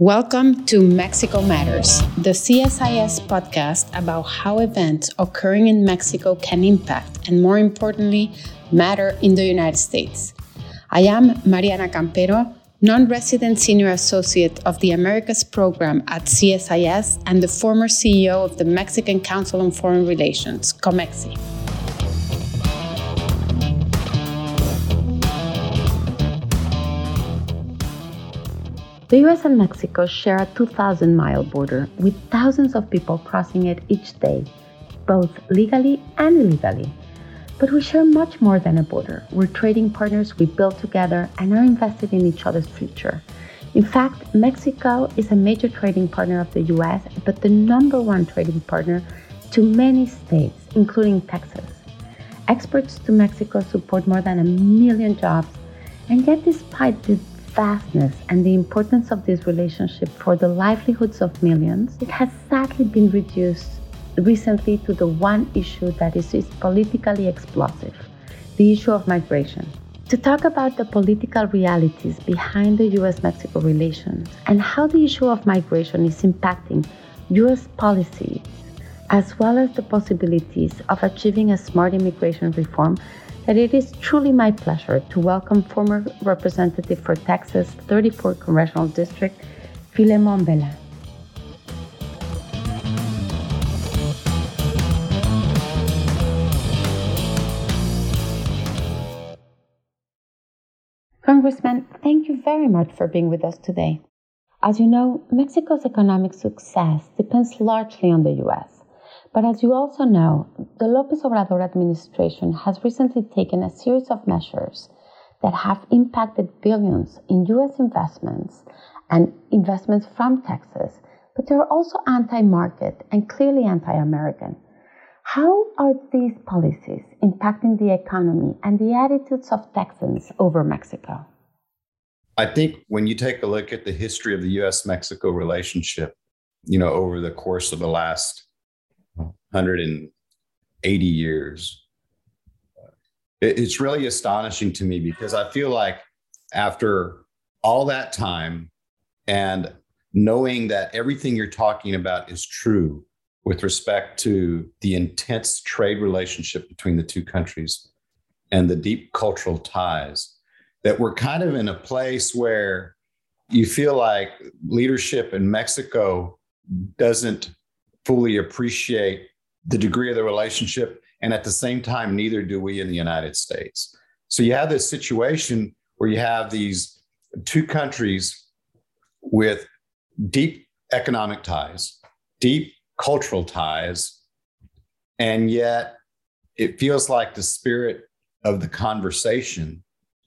Welcome to Mexico Matters, the CSIS podcast about how events occurring in Mexico can impact and, more importantly, matter in the United States. I am Mariana Campero, non resident senior associate of the Americas program at CSIS and the former CEO of the Mexican Council on Foreign Relations, COMEXI. The US and Mexico share a 2,000 mile border with thousands of people crossing it each day, both legally and illegally. But we share much more than a border. We're trading partners we build together and are invested in each other's future. In fact, Mexico is a major trading partner of the US, but the number one trading partner to many states, including Texas. Exports to Mexico support more than a million jobs, and yet, despite the vastness and the importance of this relationship for the livelihoods of millions, it has sadly been reduced recently to the one issue that is, is politically explosive the issue of migration. To talk about the political realities behind the US Mexico relations and how the issue of migration is impacting US policy, as well as the possibilities of achieving a smart immigration reform, that it is truly my pleasure to welcome former Representative for Texas 34th Congressional District, Filemon Vela. Congressman, thank you very much for being with us today. As you know, Mexico's economic success depends largely on the U.S. But as you also know, the Lopez Obrador administration has recently taken a series of measures that have impacted billions in U.S. investments and investments from Texas, but they're also anti market and clearly anti American. How are these policies impacting the economy and the attitudes of Texans over Mexico? I think when you take a look at the history of the US Mexico relationship, you know, over the course of the last 180 years. It's really astonishing to me because I feel like after all that time and knowing that everything you're talking about is true with respect to the intense trade relationship between the two countries and the deep cultural ties, that we're kind of in a place where you feel like leadership in Mexico doesn't fully appreciate the degree of the relationship. And at the same time, neither do we in the United States. So you have this situation where you have these two countries with deep economic ties, deep cultural ties, and yet it feels like the spirit of the conversation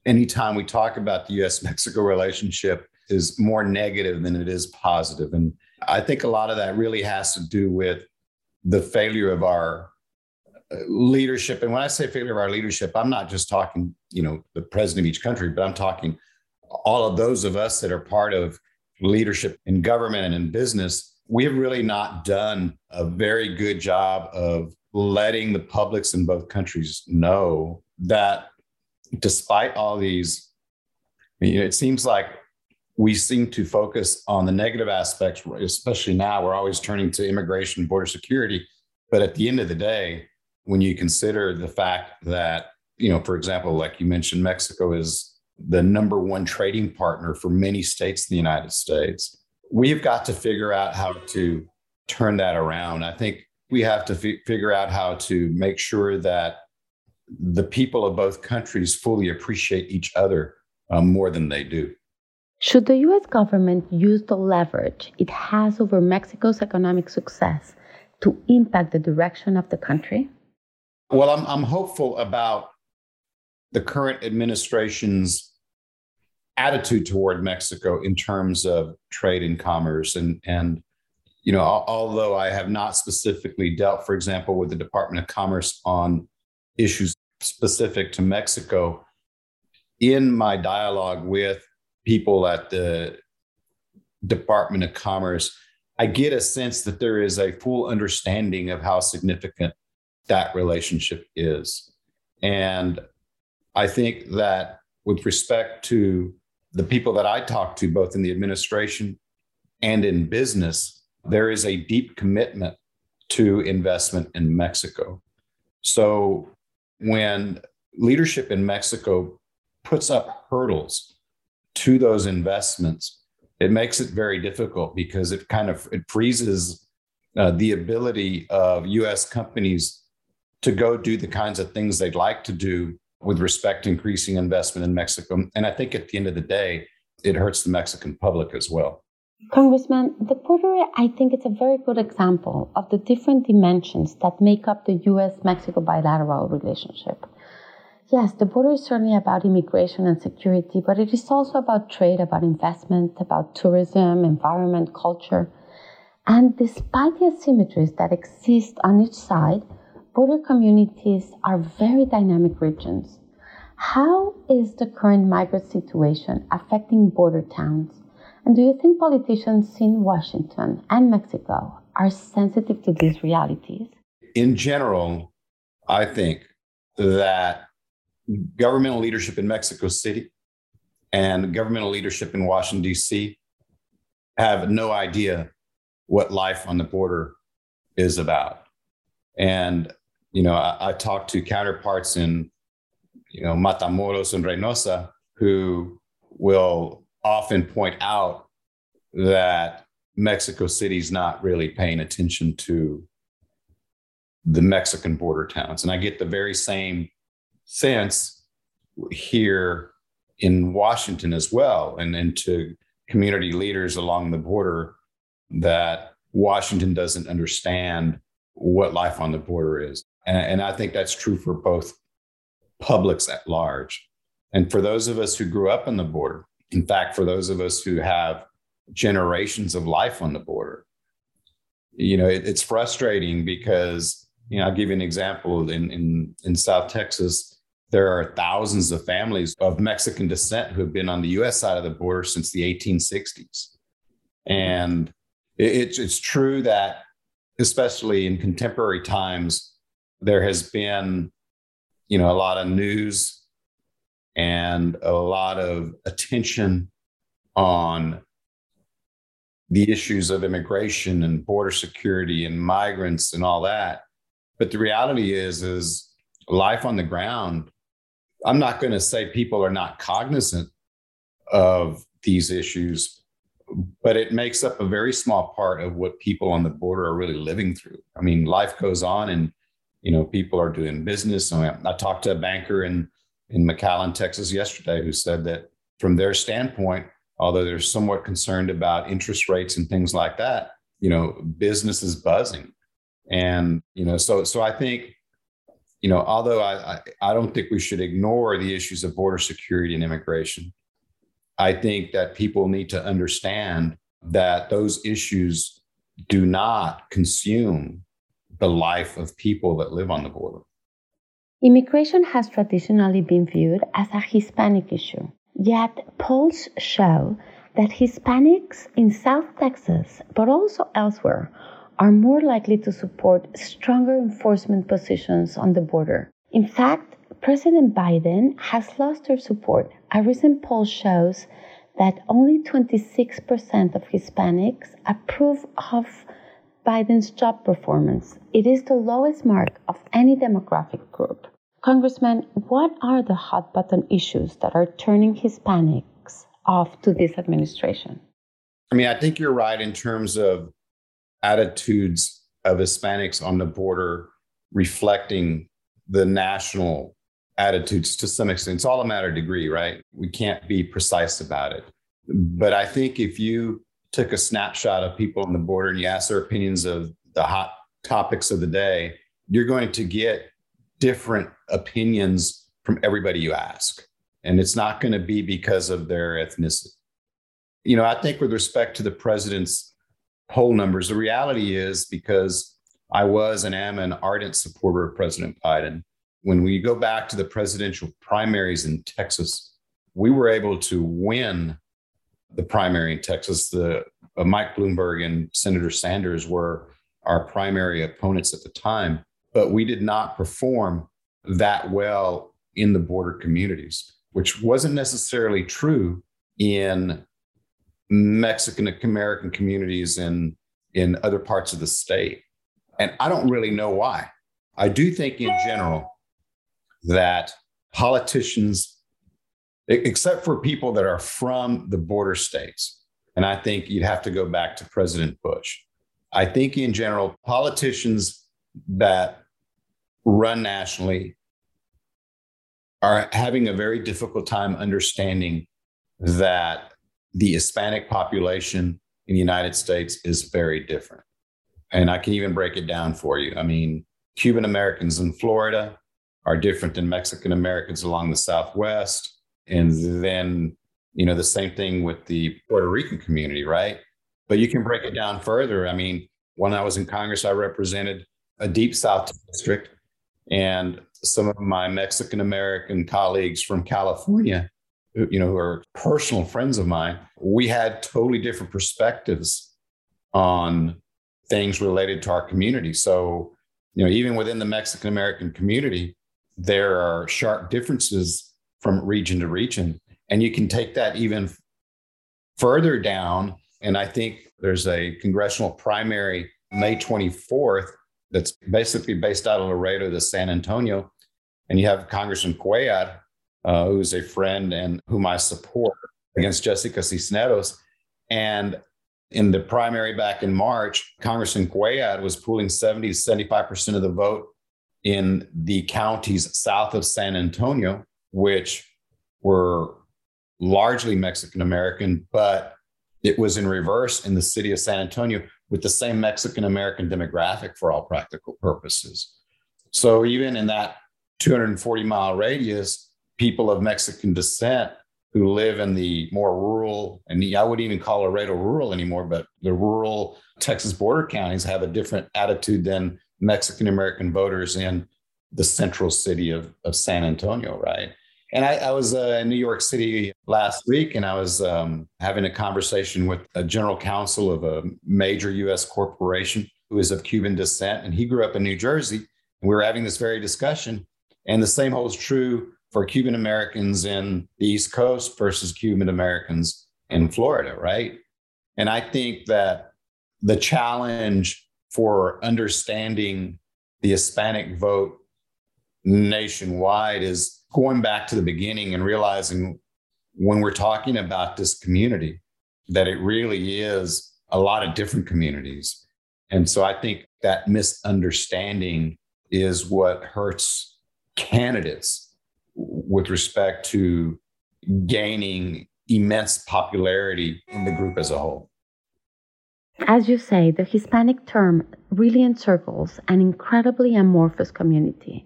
anytime we talk about the US Mexico relationship is more negative than it is positive. And I think a lot of that really has to do with the failure of our uh, leadership. And when I say failure of our leadership, I'm not just talking, you know, the president of each country, but I'm talking all of those of us that are part of leadership in government and in business. We have really not done a very good job of letting the publics in both countries know that despite all these, you know, it seems like we seem to focus on the negative aspects, especially now. We're always turning to immigration, border security. But at the end of the day, when you consider the fact that, you know, for example, like you mentioned, Mexico is the number one trading partner for many states in the United States, we've got to figure out how to turn that around. I think we have to f- figure out how to make sure that the people of both countries fully appreciate each other um, more than they do. Should the US government use the leverage it has over Mexico's economic success to impact the direction of the country? Well, I'm, I'm hopeful about the current administration's attitude toward Mexico in terms of trade and commerce. And, and you know, although I have not specifically dealt, for example, with the Department of Commerce on issues specific to Mexico, in my dialogue with people at the Department of Commerce, I get a sense that there is a full understanding of how significant that relationship is. And I think that with respect to the people that I talk to, both in the administration and in business, there is a deep commitment to investment in Mexico. So when leadership in Mexico puts up hurdles to those investments, it makes it very difficult because it kind of it freezes uh, the ability of U.S. companies to go do the kinds of things they'd like to do with respect to increasing investment in Mexico. And I think at the end of the day, it hurts the Mexican public as well. Congressman, the border, I think it's a very good example of the different dimensions that make up the US Mexico bilateral relationship. Yes, the border is certainly about immigration and security, but it is also about trade, about investment, about tourism, environment, culture. And despite the asymmetries that exist on each side, border communities are very dynamic regions. How is the current migrant situation affecting border towns? And do you think politicians in Washington and Mexico are sensitive to these realities? In general, I think that governmental leadership in Mexico City and governmental leadership in Washington, D.C. have no idea what life on the border is about. And, you know, I, I talked to counterparts in, you know, Matamoros and Reynosa who will often point out that Mexico City is not really paying attention to the Mexican border towns. And I get the very same sense here in Washington as well, and, and to community leaders along the border that Washington doesn't understand what life on the border is. And, and I think that's true for both publics at large. And for those of us who grew up on the border, in fact, for those of us who have generations of life on the border, you know, it, it's frustrating because, you know, I'll give you an example in, in, in South Texas there are thousands of families of Mexican descent who have been on the US side of the border since the 1860s. And it's, it's true that, especially in contemporary times, there has been, you know, a lot of news and a lot of attention on the issues of immigration and border security and migrants and all that. But the reality is, is life on the ground I'm not going to say people are not cognizant of these issues, but it makes up a very small part of what people on the border are really living through. I mean, life goes on and, you know, people are doing business. I, I talked to a banker in, in McAllen, Texas yesterday who said that from their standpoint, although they're somewhat concerned about interest rates and things like that, you know, business is buzzing. And, you know, so, so I think you know, although I, I, I don't think we should ignore the issues of border security and immigration, I think that people need to understand that those issues do not consume the life of people that live on the border. Immigration has traditionally been viewed as a Hispanic issue. Yet polls show that Hispanics in South Texas, but also elsewhere, are more likely to support stronger enforcement positions on the border. In fact, President Biden has lost their support. A recent poll shows that only 26% of Hispanics approve of Biden's job performance. It is the lowest mark of any demographic group. Congressman, what are the hot button issues that are turning Hispanics off to this administration? I mean, I think you're right in terms of attitudes of Hispanics on the border reflecting the national attitudes to some extent. It's all a matter of degree, right? We can't be precise about it. But I think if you took a snapshot of people on the border and you asked their opinions of the hot topics of the day, you're going to get different opinions from everybody you ask. And it's not going to be because of their ethnicity. You know, I think with respect to the president's poll numbers. The reality is because I was and am an ardent supporter of President Biden. When we go back to the presidential primaries in Texas, we were able to win the primary in Texas. The uh, Mike Bloomberg and Senator Sanders were our primary opponents at the time, but we did not perform that well in the border communities, which wasn't necessarily true in Mexican American communities in, in other parts of the state. And I don't really know why. I do think, in general, that politicians, except for people that are from the border states, and I think you'd have to go back to President Bush. I think, in general, politicians that run nationally are having a very difficult time understanding that the Hispanic population in the United States is very different. And I can even break it down for you. I mean, Cuban Americans in Florida are different than Mexican Americans along the Southwest. And then, you know, the same thing with the Puerto Rican community, right? But you can break it down further. I mean, when I was in Congress, I represented a deep South district, and some of my Mexican American colleagues from California you know, who are personal friends of mine, we had totally different perspectives on things related to our community. So, you know, even within the Mexican American community, there are sharp differences from region to region. And you can take that even further down. And I think there's a congressional primary May 24th that's basically based out of Laredo to San Antonio. And you have Congressman Cuellar, uh, who's a friend and whom I support against Jessica Cisneros. And in the primary back in March, Congressman Cuellar was pooling 70 to 75% of the vote in the counties south of San Antonio, which were largely Mexican American, but it was in reverse in the city of San Antonio with the same Mexican American demographic for all practical purposes. So even in that 240 mile radius, people of Mexican descent who live in the more rural, and I wouldn't even call Laredo rural anymore, but the rural Texas border counties have a different attitude than Mexican American voters in the central city of, of San Antonio, right? And I, I was uh, in New York City last week, and I was um, having a conversation with a general counsel of a major U.S. corporation who is of Cuban descent, and he grew up in New Jersey. And we were having this very discussion, and the same holds true for Cuban Americans in the East Coast versus Cuban Americans in Florida, right? And I think that the challenge for understanding the Hispanic vote nationwide is going back to the beginning and realizing when we're talking about this community that it really is a lot of different communities. And so I think that misunderstanding is what hurts candidates with respect to gaining immense popularity in the group as a whole. As you say, the Hispanic term really encircles an incredibly amorphous community.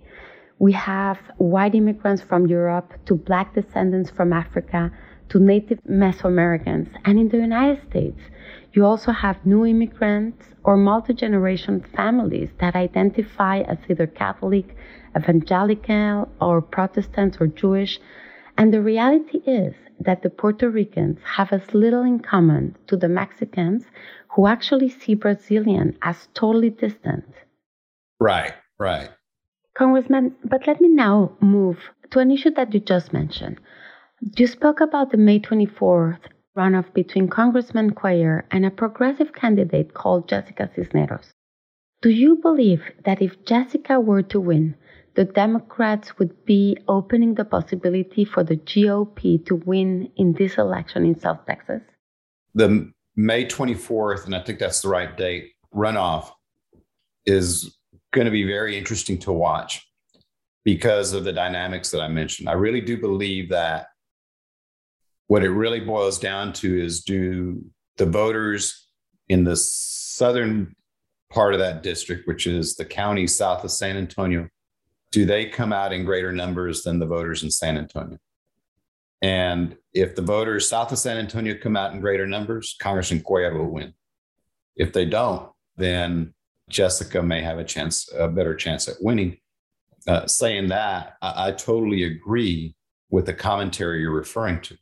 We have white immigrants from Europe to black descendants from Africa to native Mesoamericans. And in the United States, you also have new immigrants or multi generation families that identify as either Catholic, evangelical, or Protestant or Jewish. And the reality is that the Puerto Ricans have as little in common to the Mexicans who actually see Brazilian as totally distant. Right, right. Congressman, but let me now move to an issue that you just mentioned. You spoke about the May 24th runoff between Congressman Cuellar and a progressive candidate called Jessica Cisneros. Do you believe that if Jessica were to win, the Democrats would be opening the possibility for the GOP to win in this election in South Texas? The May 24th, and I think that's the right date, runoff is going to be very interesting to watch because of the dynamics that I mentioned. I really do believe that what it really boils down to is do the voters in the southern part of that district, which is the county south of San Antonio, do they come out in greater numbers than the voters in San Antonio? And if the voters south of San Antonio come out in greater numbers, Congressman Cuellar will win. If they don't, then Jessica may have a chance, a better chance at winning. Uh, saying that, I, I totally agree with the commentary you're referring to.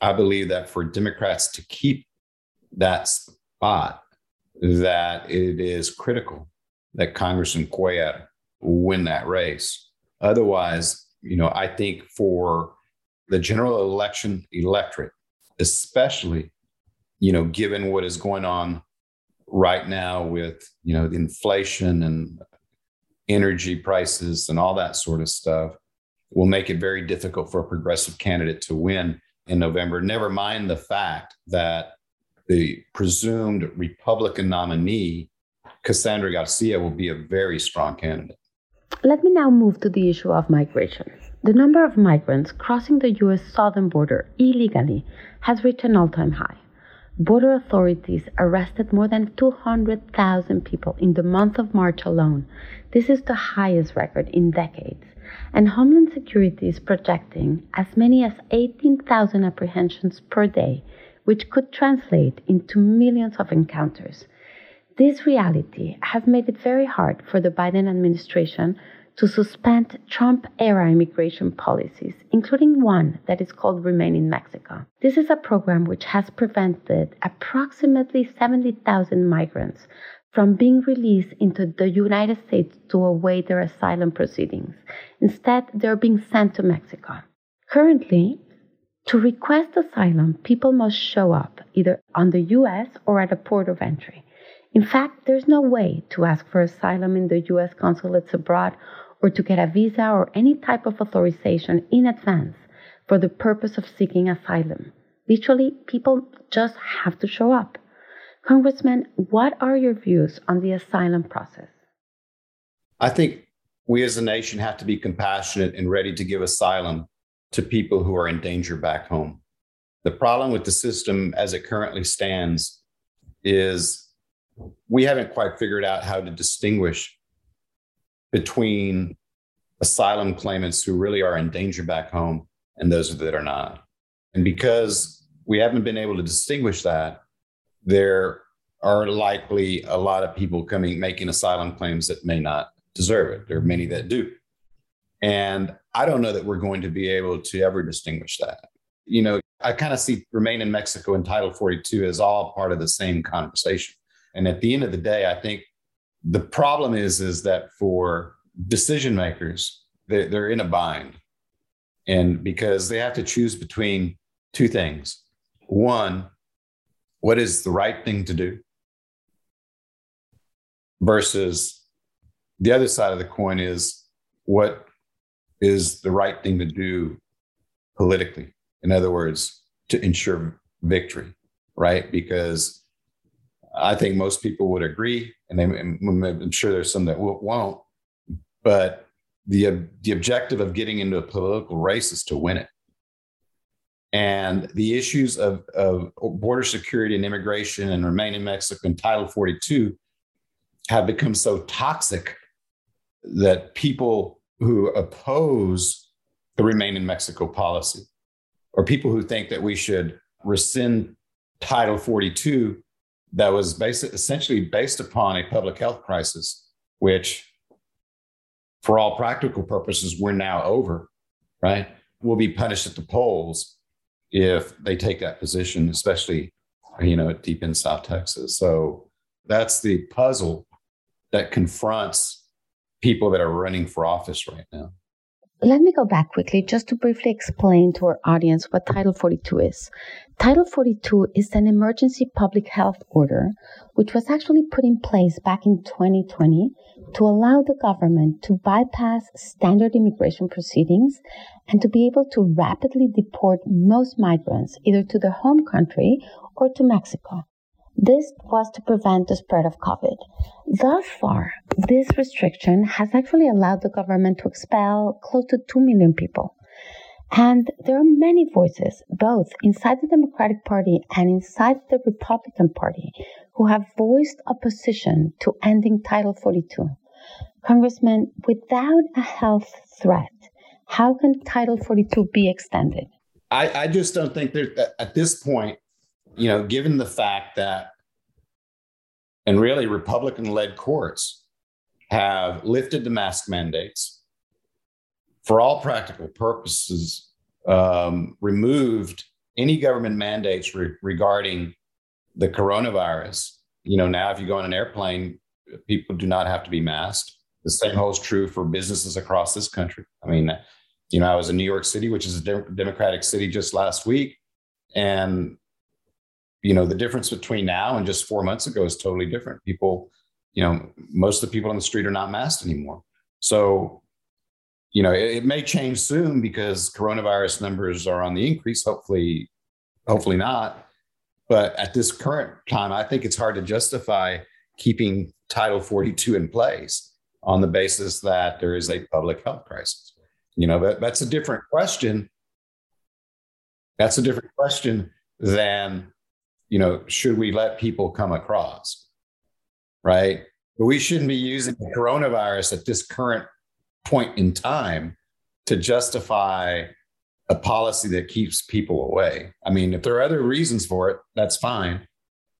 I believe that for Democrats to keep that spot, that it is critical that Congressman Cuellar win that race. Otherwise, you know, I think for the general election electorate, especially you know, given what is going on right now with, you know, the inflation and energy prices and all that sort of stuff, will make it very difficult for a progressive candidate to win in November. Never mind the fact that the presumed Republican nominee, Cassandra Garcia, will be a very strong candidate. Let me now move to the issue of migration. The number of migrants crossing the U.S. southern border illegally has reached an all time high. Border authorities arrested more than 200,000 people in the month of March alone. This is the highest record in decades and Homeland Security is projecting as many as 18,000 apprehensions per day, which could translate into millions of encounters. This reality has made it very hard for the Biden administration to suspend Trump era immigration policies, including one that is called Remain in Mexico. This is a program which has prevented approximately 70,000 migrants from being released into the United States to await their asylum proceedings. Instead, they're being sent to Mexico. Currently, to request asylum, people must show up either on the US or at a port of entry. In fact, there's no way to ask for asylum in the US consulates abroad or to get a visa or any type of authorization in advance for the purpose of seeking asylum. Literally, people just have to show up. Congressman, what are your views on the asylum process? I think we as a nation have to be compassionate and ready to give asylum to people who are in danger back home. The problem with the system as it currently stands is we haven't quite figured out how to distinguish between asylum claimants who really are in danger back home and those that are not. And because we haven't been able to distinguish that, there are likely a lot of people coming making asylum claims that may not deserve it. There are many that do. And I don't know that we're going to be able to ever distinguish that. You know, I kind of see Remain in Mexico and Title 42 as all part of the same conversation. And at the end of the day, I think the problem is, is that for decision makers, they're, they're in a bind. And because they have to choose between two things. One, what is the right thing to do versus the other side of the coin is what is the right thing to do politically in other words to ensure victory right because i think most people would agree and i'm sure there's some that won't but the, the objective of getting into a political race is to win it. And the issues of, of border security and immigration and remain in Mexico and Title 42 have become so toxic that people who oppose the remain in Mexico policy or people who think that we should rescind Title 42 that was based, essentially based upon a public health crisis, which for all practical purposes, we're now over, right? We'll be punished at the polls if they take that position, especially you know deep in South Texas. So that's the puzzle that confronts people that are running for office right now. Let me go back quickly just to briefly explain to our audience what Title 42 is. Title 42 is an emergency public health order which was actually put in place back in 2020 to allow the government to bypass standard immigration proceedings and to be able to rapidly deport most migrants either to their home country or to Mexico. This was to prevent the spread of COVID. Thus far, this restriction has actually allowed the government to expel close to 2 million people. And there are many voices, both inside the Democratic Party and inside the Republican Party, who have voiced opposition to ending Title 42. Congressman, without a health threat, how can Title 42 be extended? I, I just don't think that at this point, you know, given the fact that, and really Republican led courts have lifted the mask mandates for all practical purposes, um, removed any government mandates re- regarding the coronavirus. You know, now if you go on an airplane, people do not have to be masked. The same holds true for businesses across this country. I mean, you know, I was in New York City, which is a de- Democratic city just last week, and you know, the difference between now and just four months ago is totally different. People, you know, most of the people on the street are not masked anymore. So, you know, it, it may change soon because coronavirus numbers are on the increase. Hopefully, hopefully not. But at this current time, I think it's hard to justify keeping Title 42 in place on the basis that there is a public health crisis. You know, that, that's a different question. That's a different question than, you know, should we let people come across? Right. But we shouldn't be using the coronavirus at this current point in time to justify a policy that keeps people away. I mean, if there are other reasons for it, that's fine.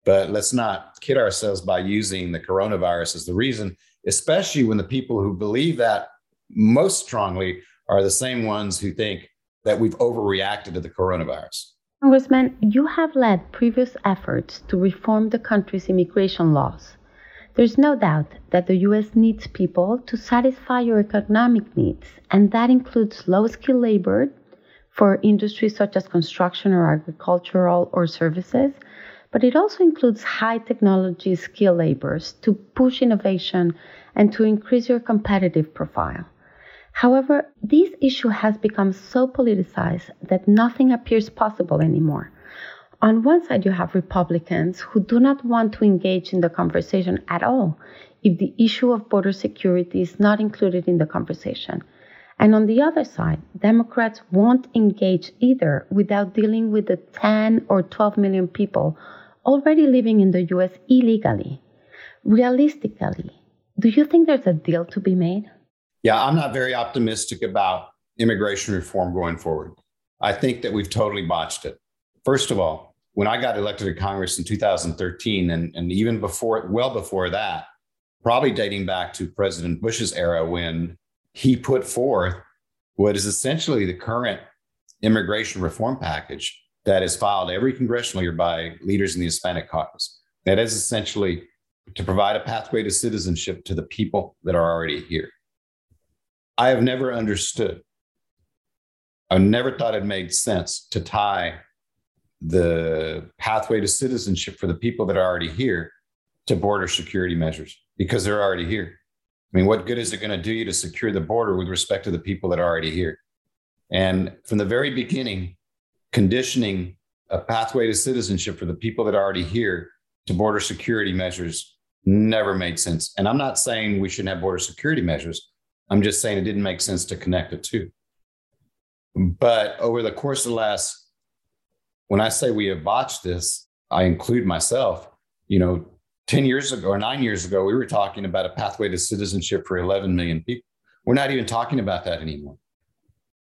But let's not kid ourselves by using the coronavirus as the reason, especially when the people who believe that most strongly are the same ones who think that we've overreacted to the coronavirus. Congressman, you have led previous efforts to reform the country's immigration laws. There's no doubt that the US needs people to satisfy your economic needs, and that includes low skilled labor for industries such as construction or agricultural or services, but it also includes high technology skilled laborers to push innovation and to increase your competitive profile. However, this issue has become so politicized that nothing appears possible anymore. On one side, you have Republicans who do not want to engage in the conversation at all if the issue of border security is not included in the conversation. And on the other side, Democrats won't engage either without dealing with the 10 or 12 million people already living in the US illegally. Realistically, do you think there's a deal to be made? Yeah, I'm not very optimistic about immigration reform going forward. I think that we've totally botched it. First of all, when I got elected to Congress in 2013, and, and even before, well before that, probably dating back to President Bush's era when he put forth what is essentially the current immigration reform package that is filed every congressional year by leaders in the Hispanic caucus. That is essentially to provide a pathway to citizenship to the people that are already here. I have never understood, I never thought it made sense to tie the pathway to citizenship for the people that are already here to border security measures because they're already here. I mean, what good is it going to do you to secure the border with respect to the people that are already here? And from the very beginning, conditioning a pathway to citizenship for the people that are already here to border security measures never made sense. And I'm not saying we shouldn't have border security measures. I'm just saying it didn't make sense to connect the two. But over the course of the last, when I say we have botched this, I include myself. You know, 10 years ago or nine years ago, we were talking about a pathway to citizenship for 11 million people. We're not even talking about that anymore.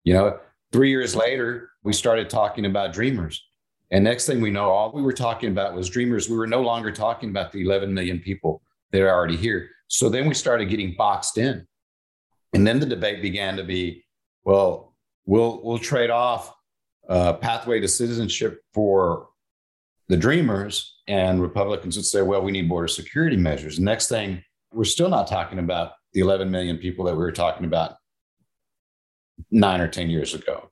You know, three years later, we started talking about dreamers. And next thing we know, all we were talking about was dreamers. We were no longer talking about the 11 million people that are already here. So then we started getting boxed in. And then the debate began to be, well, we'll we'll trade off uh, pathway to citizenship for the dreamers, and Republicans would say, well, we need border security measures. next thing, we're still not talking about the 11 million people that we were talking about nine or 10 years ago.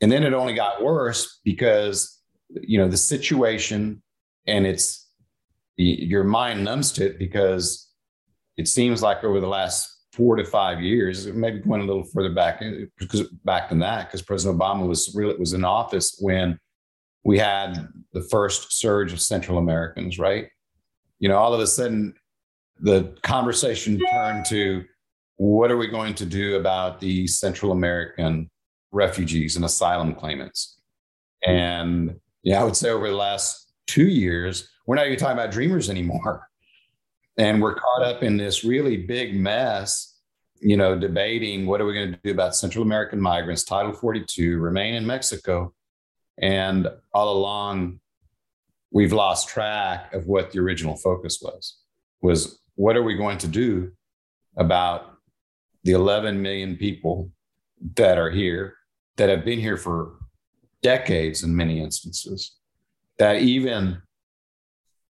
And then it only got worse because, you know, the situation and it's your mind numbs to it because it seems like over the last four to five years, maybe going a little further back eh, because back than that, because President Obama was really was in office when we had the first surge of Central Americans, right? You know, all of a sudden the conversation turned to what are we going to do about the Central American refugees and asylum claimants. And yeah, I would say over the last two years, we're not even talking about dreamers anymore. And we're caught up in this really big mess, you know, debating what are we going to do about Central American migrants, Title 42, remain in Mexico. And all along, we've lost track of what the original focus was, was what are we going to do about the 11 million people that are here that have been here for decades in many instances, that even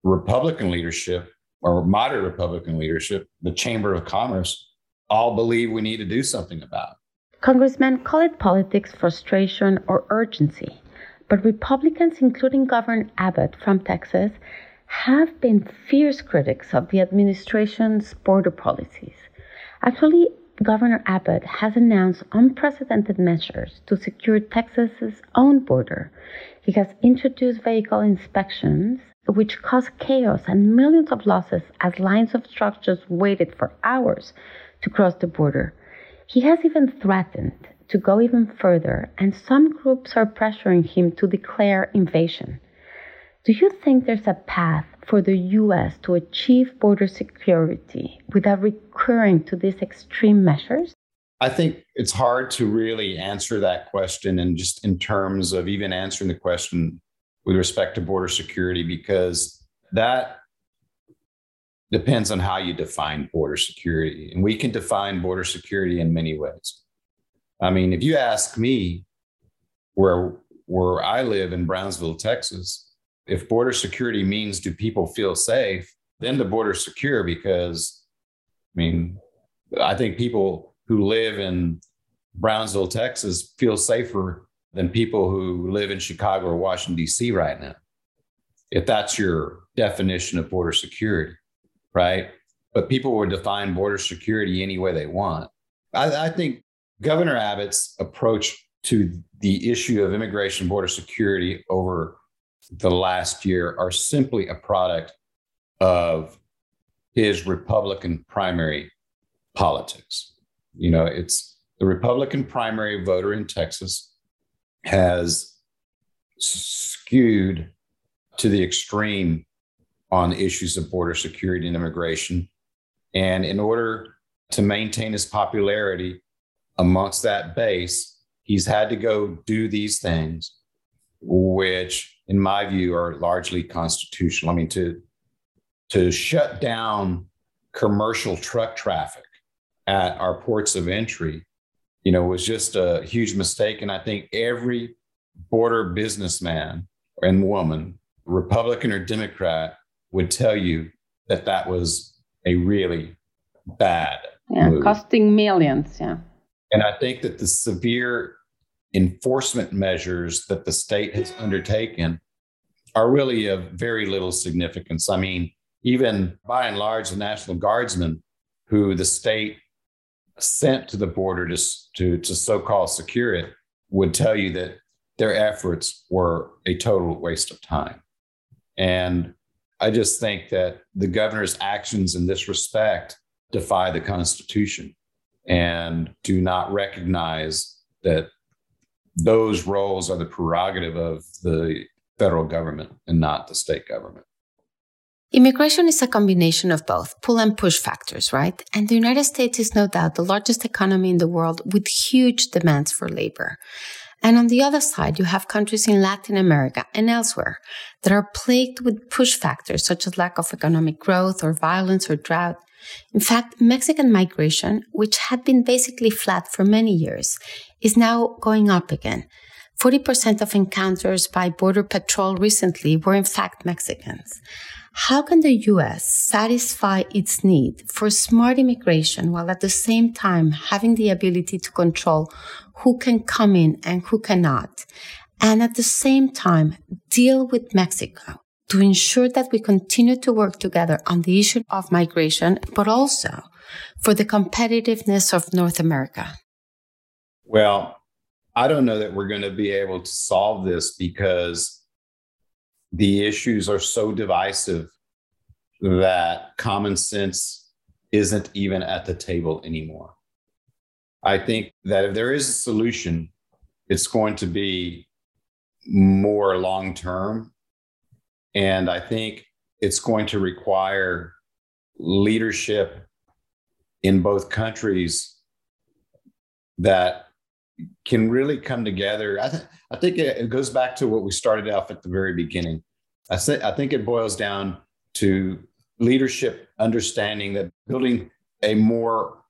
Republican leadership or moderate Republican leadership, the Chamber of Commerce, all believe we need to do something about. Congressmen call it politics, frustration, or urgency. But Republicans, including Governor Abbott from Texas, have been fierce critics of the administration's border policies. Actually, Governor Abbott has announced unprecedented measures to secure Texas's own border. He has introduced vehicle inspections, which caused chaos and millions of losses as lines of structures waited for hours to cross the border. He has even threatened to go even further, and some groups are pressuring him to declare invasion. Do you think there's a path for the US to achieve border security without recurring to these extreme measures? I think it's hard to really answer that question and just in terms of even answering the question with respect to border security because that depends on how you define border security. And we can define border security in many ways. I mean, if you ask me where where I live in Brownsville, Texas, if border security means do people feel safe, then the border's secure because I mean, I think people who live in Brownsville, Texas feel safer than people who live in Chicago or Washington, D.C. right now. If that's your definition of border security, right? But people will define border security any way they want. I, I think Governor Abbott's approach to the issue of immigration border security over the last year are simply a product of his Republican primary politics. You know, it's the Republican primary voter in Texas has skewed to the extreme on issues of border security and immigration. And in order to maintain his popularity amongst that base, he's had to go do these things, which, in my view, are largely constitutional. I mean, to to shut down commercial truck traffic at our ports of entry, you know, was just a huge mistake. And I think every border businessman and woman, Republican or Democrat, would tell you that that was a really bad yeah, move. costing millions. Yeah. And I think that the severe enforcement measures that the state has undertaken are really of very little significance. I mean, even by and large, the National Guardsmen who the state sent to the border to, to, to so called secure it would tell you that their efforts were a total waste of time. And I just think that the governor's actions in this respect defy the Constitution and do not recognize that those roles are the prerogative of the federal government and not the state government. Immigration is a combination of both pull and push factors, right? And the United States is no doubt the largest economy in the world with huge demands for labor. And on the other side, you have countries in Latin America and elsewhere that are plagued with push factors such as lack of economic growth or violence or drought. In fact, Mexican migration, which had been basically flat for many years, is now going up again. 40% of encounters by Border Patrol recently were in fact Mexicans. How can the US satisfy its need for smart immigration while at the same time having the ability to control who can come in and who cannot? And at the same time, deal with Mexico to ensure that we continue to work together on the issue of migration, but also for the competitiveness of North America? Well, I don't know that we're going to be able to solve this because the issues are so divisive that common sense isn't even at the table anymore. I think that if there is a solution, it's going to be more long term. And I think it's going to require leadership in both countries that can really come together. I, th- I think it, it, goes back to what we started off at the very beginning. I, say, I think it boils down to leadership understanding that building a more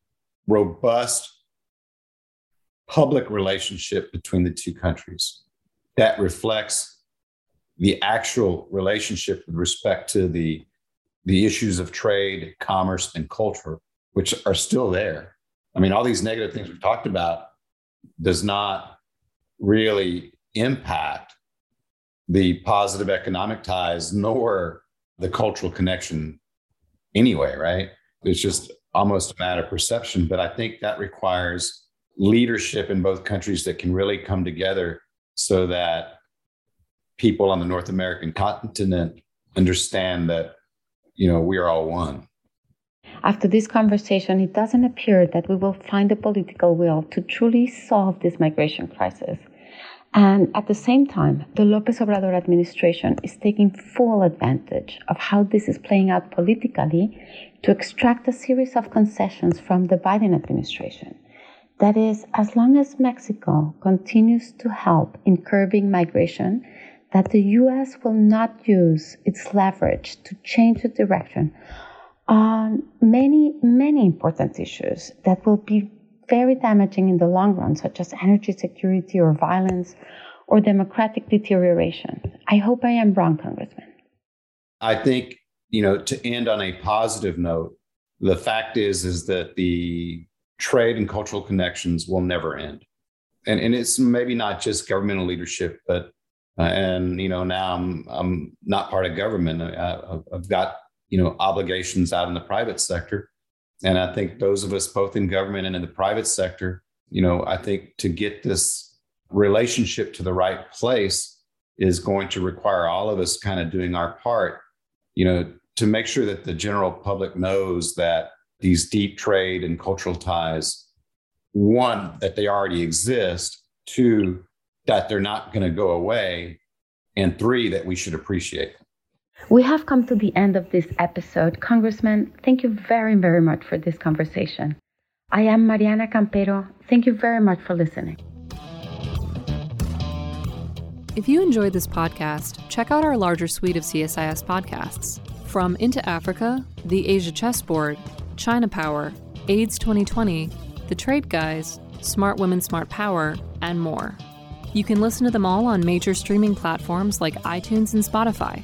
robust public relationship between the two countries that reflects the actual relationship with respect to the the issues of trade, commerce, and culture, which are still there. I mean, all these negative things we've talked about does not really impact the positive economic ties nor the cultural connection anyway, right? It's just almost a matter of perception. But I think that requires leadership in both countries that can really come together so that people on the North American continent understand that, you know, we are all one. After this conversation, it doesn't appear that we will find the political will to truly solve this migration crisis. And at the same time, the Lopez Obrador administration is taking full advantage of how this is playing out politically to extract a series of concessions from the Biden administration. That is, as long as Mexico continues to help in curbing migration, that the US will not use its leverage to change the direction on many, many important issues that will be very damaging in the long run, such as energy security or violence or democratic deterioration. I hope I am wrong, Congressman. I think, you know, to end on a positive note, the fact is is that the trade and cultural connections will never end. And, and it's maybe not just governmental leadership, but uh, and you know now I'm I'm not part of government. I, I've got you know obligations out in the private sector, and I think those of us both in government and in the private sector, you know, I think to get this relationship to the right place is going to require all of us kind of doing our part, you know, to make sure that the general public knows that these deep trade and cultural ties, one, that they already exist, two, that they're not going to go away, and three, that we should appreciate. We have come to the end of this episode. Congressman, thank you very, very much for this conversation. I am Mariana Campero. Thank you very much for listening. If you enjoyed this podcast, check out our larger suite of CSIS podcasts. From Into Africa, The Asia Chessboard, China Power, AIDS 2020, The Trade Guys, Smart Women, Smart Power, and more. You can listen to them all on major streaming platforms like iTunes and Spotify.